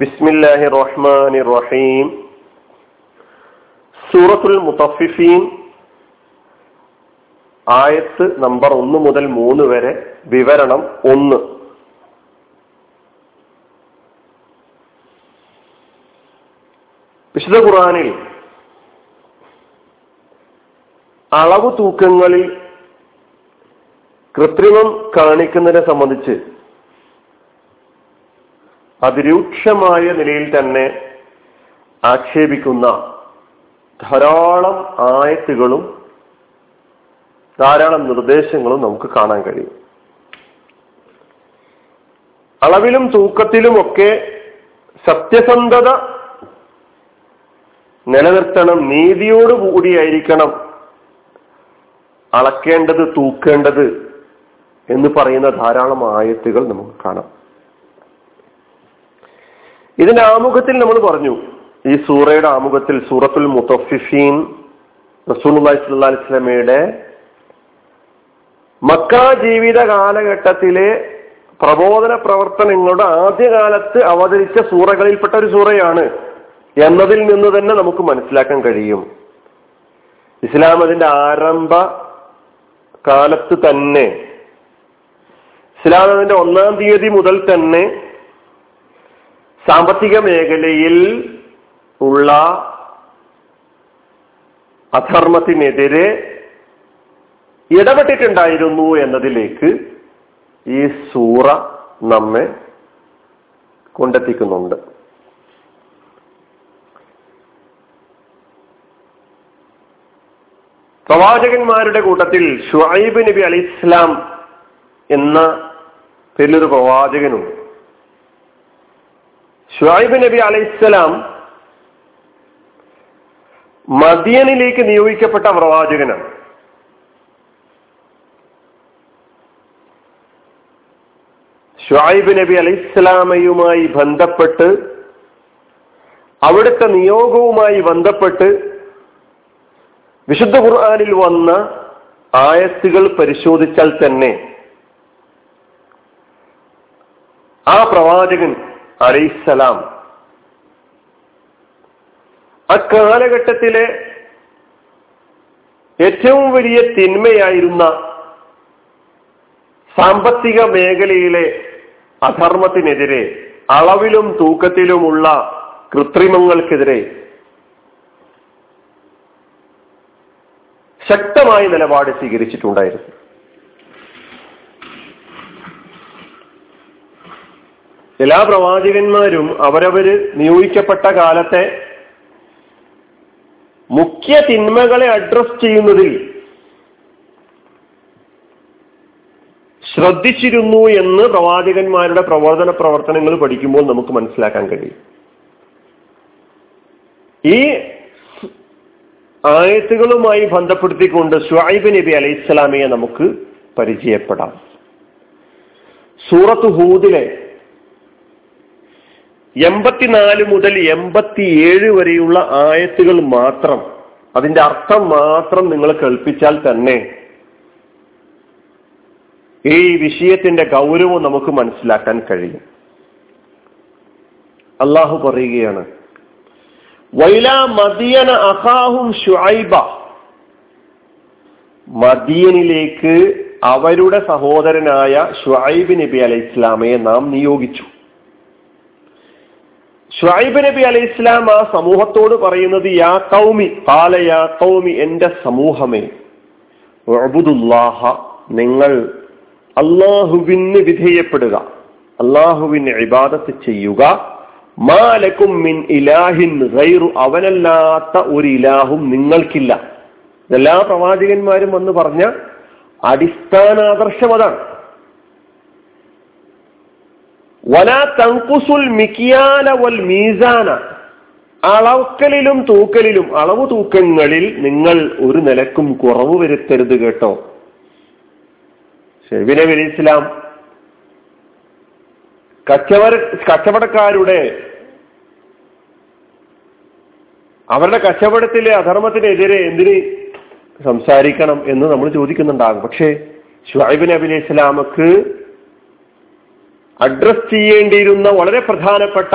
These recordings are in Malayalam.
ബിസ്മില്ലാഹി റഹ്മാൻ റഹീം സൂറത്തുൽ മുത്തഫിഫീൻ ആയത്ത് നമ്പർ ഒന്ന് മുതൽ മൂന്ന് വരെ വിവരണം ഒന്ന്. വിശുദ്ധ ഖുറാനിൽ അളവ് തൂക്കങ്ങളിൽ കൃത്രിമം കാണിക്കുന്നതിനെ സംബന്ധിച്ച് അതിരൂക്ഷമായ നിലയിൽ തന്നെ ആക്ഷേപിക്കുന്ന ധാരാളം ആയത്തുകളും ധാരാളം നിർദ്ദേശങ്ങളും നമുക്ക് കാണാൻ കഴിയും. അളവിലും തൂക്കത്തിലുമൊക്കെ സത്യസന്ധത നിലനിർത്തണം നീതിയോടുകൂടിയായിരിക്കണം അളക്കേണ്ടത് തൂക്കേണ്ടത് എന്ന് പറയുന്ന ധാരാളം ആയത്തുകൾ നമുക്ക് കാണാം. ഇതിന്റെ ആമുഖത്തിൽ നമ്മൾ പറഞ്ഞു ഈ സൂറയുടെ ആമുഖത്തിൽ സൂറത്തുൽ മുത്തഫിഫീൻ റസൂൽ അലൈഹിസ്ലമയുടെ മക്ക ജീവിത കാലഘട്ടത്തിലെ പ്രബോധന പ്രവർത്തനങ്ങളുടെ ആദ്യകാലത്ത് അവതരിച്ച സൂറകളിൽപ്പെട്ട ഒരു സൂറയാണ് എന്നതിൽ നിന്ന് തന്നെ നമുക്ക് മനസ്സിലാക്കാൻ കഴിയും. ഇസ്ലാം അതിന്റെ ആരംഭ കാലത്ത് തന്നെ ഇസ്ലാം അതിന്റെ ഒന്നാം തീയതി മുതൽ തന്നെ സാമ്പത്തിക മേഖലയിൽ ഉള്ള അധർമ്മത്തിനെതിരെ ഇടപെട്ടിട്ടുണ്ടായിരുന്നു എന്നതിലേക്ക് ഈ സൂറ നമ്മെ കൊണ്ടെത്തിക്കുന്നുണ്ട്. പ്രവാചകന്മാരുടെ കൂട്ടത്തിൽ ഷുഹൈബ് നബി അലി ഇസ്ലാം എന്ന പേരിലൊരു പ്രവാചകനുണ്ട്. ഷുഐബ് നബി അലൈഹിസ്സലാം മദിയനിലേക്ക് നിയോഗിക്കപ്പെട്ട പ്രവാചകനാണ്. ഷുഹൈബ് നബി അലൈഹിസ്സലാമയുമായി ബന്ധപ്പെട്ട് അവിടുത്തെ നിയോഗവുമായി ബന്ധപ്പെട്ട് വിശുദ്ധ ഖുർആാനിൽ വന്ന ആയത്തുകൾ പരിശോധിച്ചാൽ തന്നെ ആ പ്രവാചകൻ അലൈസലാം അക്കാലഘട്ടത്തിലെ ഏറ്റവും വലിയ തിന്മയായിരുന്ന സാമ്പത്തിക മേഖലയിലെ അധർമ്മത്തിനെതിരെ അളവിലും തൂക്കത്തിലുമുള്ള കൃത്രിമങ്ങൾക്കെതിരെ ശക്തമായ നിലപാട് സ്വീകരിച്ചിട്ടുണ്ടായിരുന്നു. എല്ലാ പ്രവാചകന്മാരും അവരവര് നിയോഗിക്കപ്പെട്ട കാലത്തെ മുഖ്യ തിന്മകളെ അഡ്രസ് ചെയ്യുന്നതിൽ ശ്രദ്ധിച്ചിരുന്നു എന്ന് പ്രവാചകന്മാരുടെ പ്രവർത്തന പ്രവർത്തനങ്ങൾ പഠിക്കുമ്പോൾ നമുക്ക് മനസ്സിലാക്കാൻ കഴിയും. ഈ ആയത്തുകളുമായി ബന്ധപ്പെടുത്തിക്കൊണ്ട് ഷുഹൈബ് നബി അലൈഹിസ്സലാമിയെ നമുക്ക് പരിചയപ്പെടാം. സൂറത്ത് ഹൂദിലെ എൺപത്തിനാല് മുതൽ എൺപത്തിയേഴ് വരെയുള്ള ആയത്തുകൾ മാത്രം അതിന്റെ അർത്ഥം മാത്രം നിങ്ങൾ കേൾപ്പിച്ചാൽ തന്നെ ഈ വിഷയത്തിന്റെ ഗൗരവം നമുക്ക് മനസ്സിലാക്കാൻ കഴിയും. അള്ളാഹു പറയുകയാണ് വൈല മദിയന അഹാഹും ഷുഐബ മദിയനിലേക്ക് അവരുടെ സഹോദരനായ ഷുഐബ് നബി അലൈഹി ഇസ്ലാമയെ നാം നിയോഗിച്ചു. ഷുഐബ് നബി അലൈഹി ഇസ്ലാം ആ സമൂഹത്തോട് പറയുന്നത് യാ കൗമി കാല യാ കൗമി എന്റെ സമൂഹമേ നിങ്ങൾ അള്ളാഹുവിന് വിധേയപ്പെടുക അള്ളാഹുവിന് ഇബാദത്ത് ചെയ്യുക മാലക്കും മിൻ ഇലാഹിൻ ഗൈറു അവനല്ലാത്ത ഒരു ഇലാഹും നിങ്ങൾക്കില്ല. എല്ലാ പ്രവാചകന്മാരും വന്ന് പറഞ്ഞ അടിസ്ഥാനാദർശം അതാണ്. വല തങ്കുസുൽ മിക്കിയാല വൽ മീസാന. അളക്കലിലും തൂക്കലിലും അളവ് തൂക്കങ്ങളിൽ നിങ്ങൾ ഒരു നിലക്കും കുറവ് വരുത്തരുത് കേട്ടോ. ഷെബിനെ ഇസ്ലാം കച്ചവട കച്ചവടക്കാരുടെ അവരുടെ കച്ചവടത്തിലെ അധർമ്മത്തിനെതിരെ എന്തിന് സംസാരിക്കണം എന്ന് നമ്മൾ ചോദിക്കുന്നുണ്ടാകും. പക്ഷേ ഷുഹൈബിൻ അബിലി ഇസ്ലാമക്ക് അഡ്രസ് ചെയ്യേണ്ടിയിരുന്ന വളരെ പ്രധാനപ്പെട്ട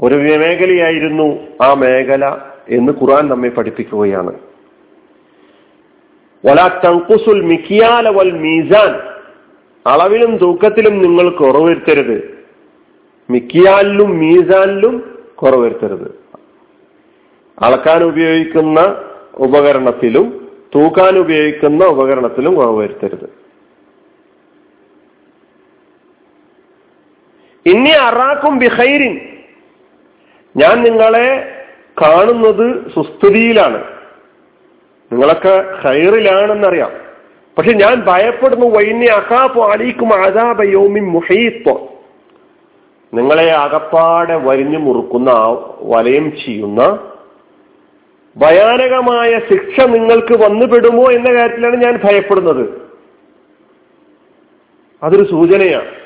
ഒരു മേഖലയായിരുന്നു ആ മേഖല എന്ന് ഖുറാൻ നമ്മെ പഠിപ്പിക്കുകയാണ്. വലാ തങ്കുസുൽ മിക്കിയാല വൽ മീസാൻ. അളവിലും തൂക്കത്തിലും നിങ്ങൾ കുറവരുത്തരുത് മിക്കിയാലിലും മീസാനിലും കുറവരുത്തരുത് അളക്കാൻ ഉപയോഗിക്കുന്ന ഉപകരണത്തിലും തൂക്കാൻ ഉപയോഗിക്കുന്ന ഉപകരണത്തിലും കുറവ് വരുത്തരുത്. ഇനി അറാക്കും ബിഹൈരിൻ ഞാൻ നിങ്ങളെ കാണുന്നത് സുസ്ഥിതിയിലാണ്. നിങ്ങളൊക്കെ ഹൈറിലാണെന്നറിയാം പക്ഷെ ഞാൻ ഭയപ്പെടുന്നു വൈന്യ അഹാപ്പു അലീക്കും ആദാബയോമി മുഹീത്വ നിങ്ങളെ അകപ്പാടെ വരിഞ്ഞു മുറുക്കുന്ന വലയം ചെയ്യുന്ന ഭയാനകമായ ശിക്ഷ നിങ്ങൾക്ക് വന്നുപെടുമോ എന്ന കാര്യത്തിലാണ് ഞാൻ ഭയപ്പെടുന്നത്. അതൊരു സൂചനയാണ്.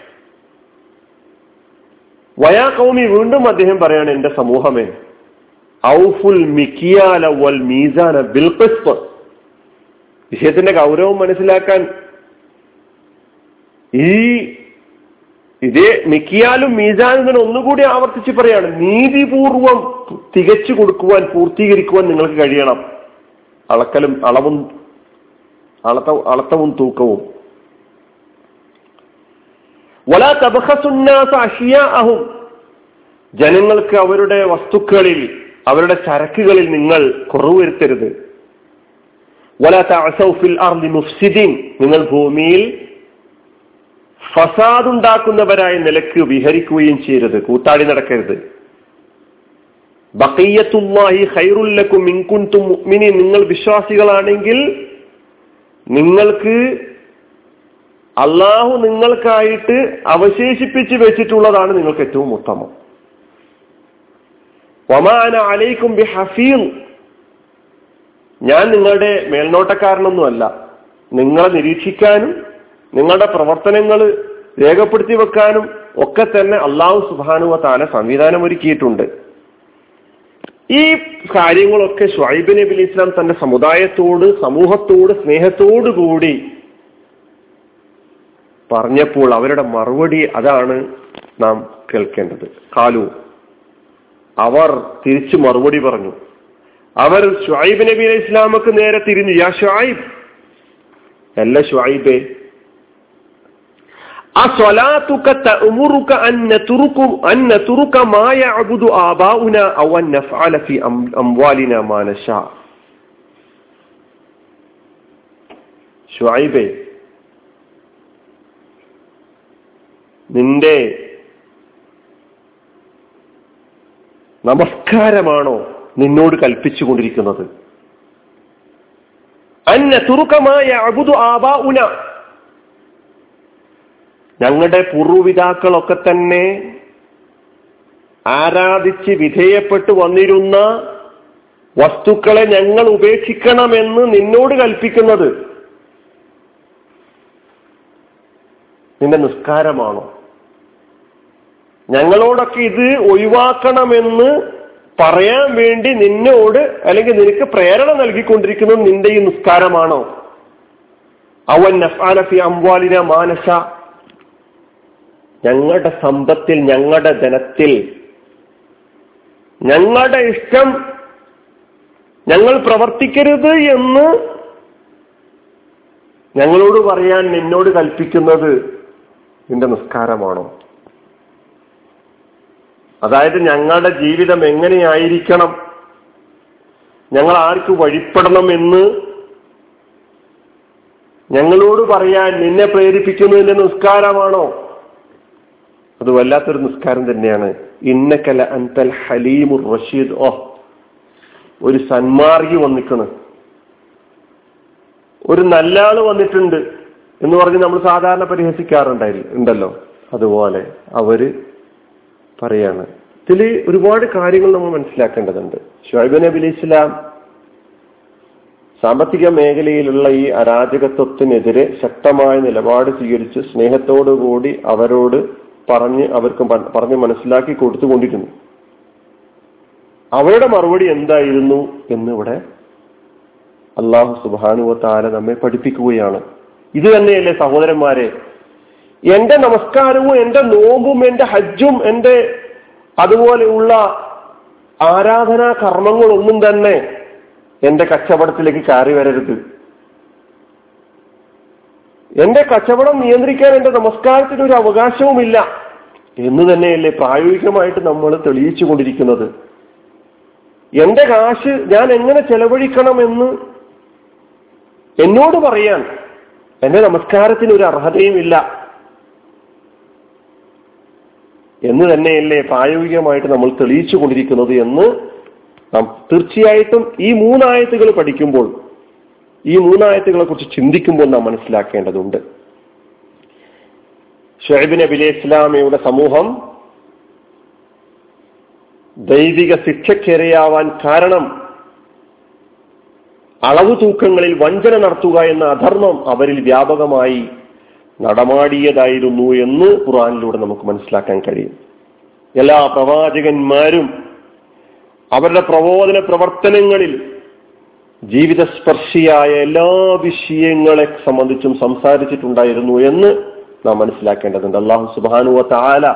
വയാ കൗമി വീണ്ടും അദ്ദേഹം പറയാണ് എന്റെ സമൂഹമേ ഔഫുൽ മിക്കിയാല വൽ മീസാന വിഷയത്തിന്റെ ഗൗരവം മനസ്സിലാക്കാൻ ഈ ഇതേ മിക്കിയാലും മീസാനും തന്നെ ഒന്നുകൂടി ആവർത്തിച്ച് പറയാണ് നീതിപൂർവം തികച്ചു കൊടുക്കുവാൻ പൂർത്തീകരിക്കുവാൻ നിങ്ങൾക്ക് കഴിയണം. അളക്കലും അളവും അളത്ത അളത്തവും തൂക്കവും. ജനങ്ങൾക്ക് അവരുടെ വസ്തുക്കളിൽ അവരുടെ ചരക്കുകളിൽ നിങ്ങൾ കുറവ് വരുത്തരുത് നിങ്ങൾ ഭൂമിയിൽ ഫസാദ് ഉണ്ടാക്കുന്നവരായ നിലയ്ക്ക് വിഹരിക്കുകയും ചെയ്യരുത്. കൂത്താടി നടക്കരുത്. ബക്കയ്യത്തുമായി ഹൈറുല്ലക്കും ഇൻകുൻതും തുമ്മിനി നിങ്ങൾ വിശ്വാസികളാണെങ്കിൽ നിങ്ങൾക്ക് അള്ളാഹു നിങ്ങൾക്കായിട്ട് അവശേഷിപ്പിച്ച് വെച്ചിട്ടുള്ളതാണ് നിങ്ങൾക്ക് ഏറ്റവും ഉത്തമം. വമാന അലൈക്കും ബി ഹഫീൽ ഞാൻ നിങ്ങളുടെ മേൽനോട്ടക്കാരനൊന്നുമല്ല. നിങ്ങളെ നിരീക്ഷിക്കാനും നിങ്ങളുടെ പ്രവർത്തനങ്ങൾ രേഖപ്പെടുത്തി വെക്കാനും ഒക്കെ തന്നെ അള്ളാഹു സുബാനുവ താനെ സംവിധാനം ഒരുക്കിയിട്ടുണ്ട്. ഈ കാര്യങ്ങളൊക്കെ ഷുഹൈബ് നബി ഇസ്ലാം തന്റെ സമുദായത്തോട് സമൂഹത്തോട് സ്നേഹത്തോടു കൂടി പറഞ്ഞപ്പോൾ അവരുടെ മറുപടി അതാണ് നാം കേൾക്കേണ്ടത്. കാലു അവർ തിരിച്ചു മറുപടി പറഞ്ഞു. അവർ ഷുഹൈബ് നബി അലൈഹി ഇസ്ലാമക്ക് നേരെ തിരിഞ്ഞു. യാ ഷുഹൈബ് അല്ല ഷുഹൈബേ ആ മാ യഅബുദു ഫി മാ നശാ. ഷുഹൈബേ നിന്റെ നമസ്കാരമാണോ നിന്നോട് കൽപ്പിച്ചു കൊണ്ടിരിക്കുന്നത് അന്ന തുറുക്കമായ അബുദു ആബാ ഉന ഞങ്ങളുടെ പൂർവപിതാക്കളൊക്കെ തന്നെ ആരാധിച്ച് വിധേയപ്പെട്ടു വന്നിരുന്ന വസ്തുക്കളെ ഞങ്ങൾ ഉപേക്ഷിക്കണമെന്ന് നിന്നോട് കൽപ്പിക്കുന്നത്. നിന്റെ നിസ്കാരമാണോ? ഞങ്ങളോടൊക്കെ ഇത് ഒഴിവാക്കണമെന്ന് പറയാൻ വേണ്ടി നിന്നോട് അല്ലെങ്കിൽ നിനക്ക് പ്രേരണ നൽകിക്കൊണ്ടിരിക്കുന്നത് നിന്റെ ഈ നിസ്കാരമാണോ? അവൻ നഫാനഫി അംവാലിന മാനസ ഞങ്ങളുടെ സമ്പത്തിൽ ഞങ്ങളുടെ ധനത്തിൽ ഞങ്ങളുടെ ഇഷ്ടം ഞങ്ങൾ പ്രവർത്തിക്കരുത് എന്ന് ഞങ്ങളോട് പറയാൻ നിന്നോട് കൽപ്പിക്കുന്നത് നിന്റെ നിസ്കാരമാണോ? അതായത് ഞങ്ങളുടെ ജീവിതം എങ്ങനെയായിരിക്കണം? ഞങ്ങൾ ആർക്ക് വഴിപ്പെടണം എന്ന്? ഞങ്ങളോട് പറയാൻ നിന്നെ പ്രേരിപ്പിക്കുന്നതിന്റെ നിസ്കാരമാണോ? അത് വല്ലാത്തൊരു നിസ്കാരം തന്നെയാണ്. ഇന്നക്കല അൻതൽ ഹലീമുർ റഷീദ്. ഓ ഒരു സന്മാർഗി വന്നിക്കണ്. ഒരു നല്ല ആൾ വന്നിട്ടുണ്ട് എന്ന് പറഞ്ഞ് നമ്മൾ സാധാരണ പരിഹസിക്കാറുണ്ടായി ഉണ്ടല്ലോ. അതുപോലെ അവർ പറയാണ്. ഇതിൽ ഒരുപാട് കാര്യങ്ങൾ നമ്മൾ മനസ്സിലാക്കേണ്ടതുണ്ട്. ഷുഹൈബ് നബി ഇസ്ലാം സാമ്പത്തിക മേഖലയിലുള്ള ഈ അരാജകത്വത്തിനെതിരെ ശക്തമായ നിലപാട് സ്വീകരിച്ച് സ്നേഹത്തോടുകൂടി അവരോട് പറഞ്ഞ് അവർക്ക് പറഞ്ഞ് മനസ്സിലാക്കി കൊടുത്തുകൊണ്ടിരുന്നു. അവരുടെ മറുപടി എന്തായിരുന്നു എന്നിവിടെ അള്ളാഹു സുബാനുവ താര നമ്മെ പഠിപ്പിക്കുകയാണ്. ഇത് തന്നെയല്ലേ സഹോദരന്മാരെ എന്റെ നമസ്കാരവും എന്റെ നോമ്പും എന്റെ ഹജ്ജും എന്റെ അതുപോലെയുള്ള ആരാധനാ കർമ്മങ്ങളൊന്നും തന്നെ എന്റെ കച്ചവടത്തിലേക്ക് കയറി വരരുത്. എന്റെ കച്ചവടം നിയന്ത്രിക്കാൻ എന്റെ നമസ്കാരത്തിന് ഒരു അവകാശവുമില്ല എന്ന് തന്നെയല്ലേ പ്രായോഗികമായിട്ട് നമ്മൾ തെളിയിച്ചു കൊണ്ടിരിക്കുന്നത് എന്റെ കാശ് ഞാൻ എങ്ങനെ ചെലവഴിക്കണമെന്ന് എന്നോട് പറയാൻ എന്റെ നമസ്കാരത്തിന് ഒരു അർഹതയുമില്ല. എന്ന് തന്നെയല്ലേ പ്രായോഗികമായിട്ട് നമ്മൾ തെളിയിച്ചു കൊണ്ടിരിക്കുന്നത് എന്ന് നാം തീർച്ചയായിട്ടും ഈ മൂന്നായത്തുകൾ പഠിക്കുമ്പോൾ ഈ മൂന്നായത്തുകളെ കുറിച്ച് ചിന്തിക്കുമ്പോൾ നാം മനസ്സിലാക്കേണ്ടതുണ്ട്. ഷുഹൈബ് നബി ഇസ്ലാമിയുടെ ഇസ്ലാമയുടെ സമൂഹം ദൈവിക ശിക്ഷക്കിരയാവാൻ കാരണം അളവ് തൂക്കങ്ങളിൽ വഞ്ചന നടത്തുക എന്ന അധർമ്മം അവരിൽ വ്യാപകമായി നടമാടിയതായിരുന്നു എന്ന് ഖുറാനിലൂടെ നമുക്ക് മനസ്സിലാക്കാൻ കഴിയും. എല്ലാ പ്രവാചകന്മാരും അവരുടെ പ്രബോധന പ്രവർത്തനങ്ങളിൽ ജീവിതസ്പർശിയായ എല്ലാ വിഷയങ്ങളെ സംബന്ധിച്ചും സംസാരിച്ചിട്ടുണ്ടായിരുന്നു എന്ന് നാം മനസ്സിലാക്കേണ്ടതുണ്ട്. അള്ളാഹു സുബാനുവ താല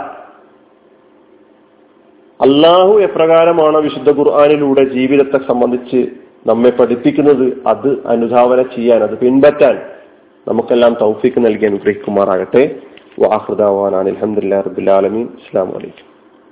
അള്ളാഹു എപ്രകാരമാണ് വിശുദ്ധ ഖുർആാനിലൂടെ ജീവിതത്തെ സംബന്ധിച്ച് നമ്മെ പഠിപ്പിക്കുന്നത്? അത് അനുധാവന ചെയ്യാൻ അത് പിൻപറ്റാൻ നമുക്കെല്ലാം തൗഫീക്ക് നൽകി അനുഗ്രഹിക്കുമാറാകട്ടെ. വാഹൃദാവാൻ അലഹമുല്ലാ റബുലാലമീൻ അസ്സാം വലൈക്കും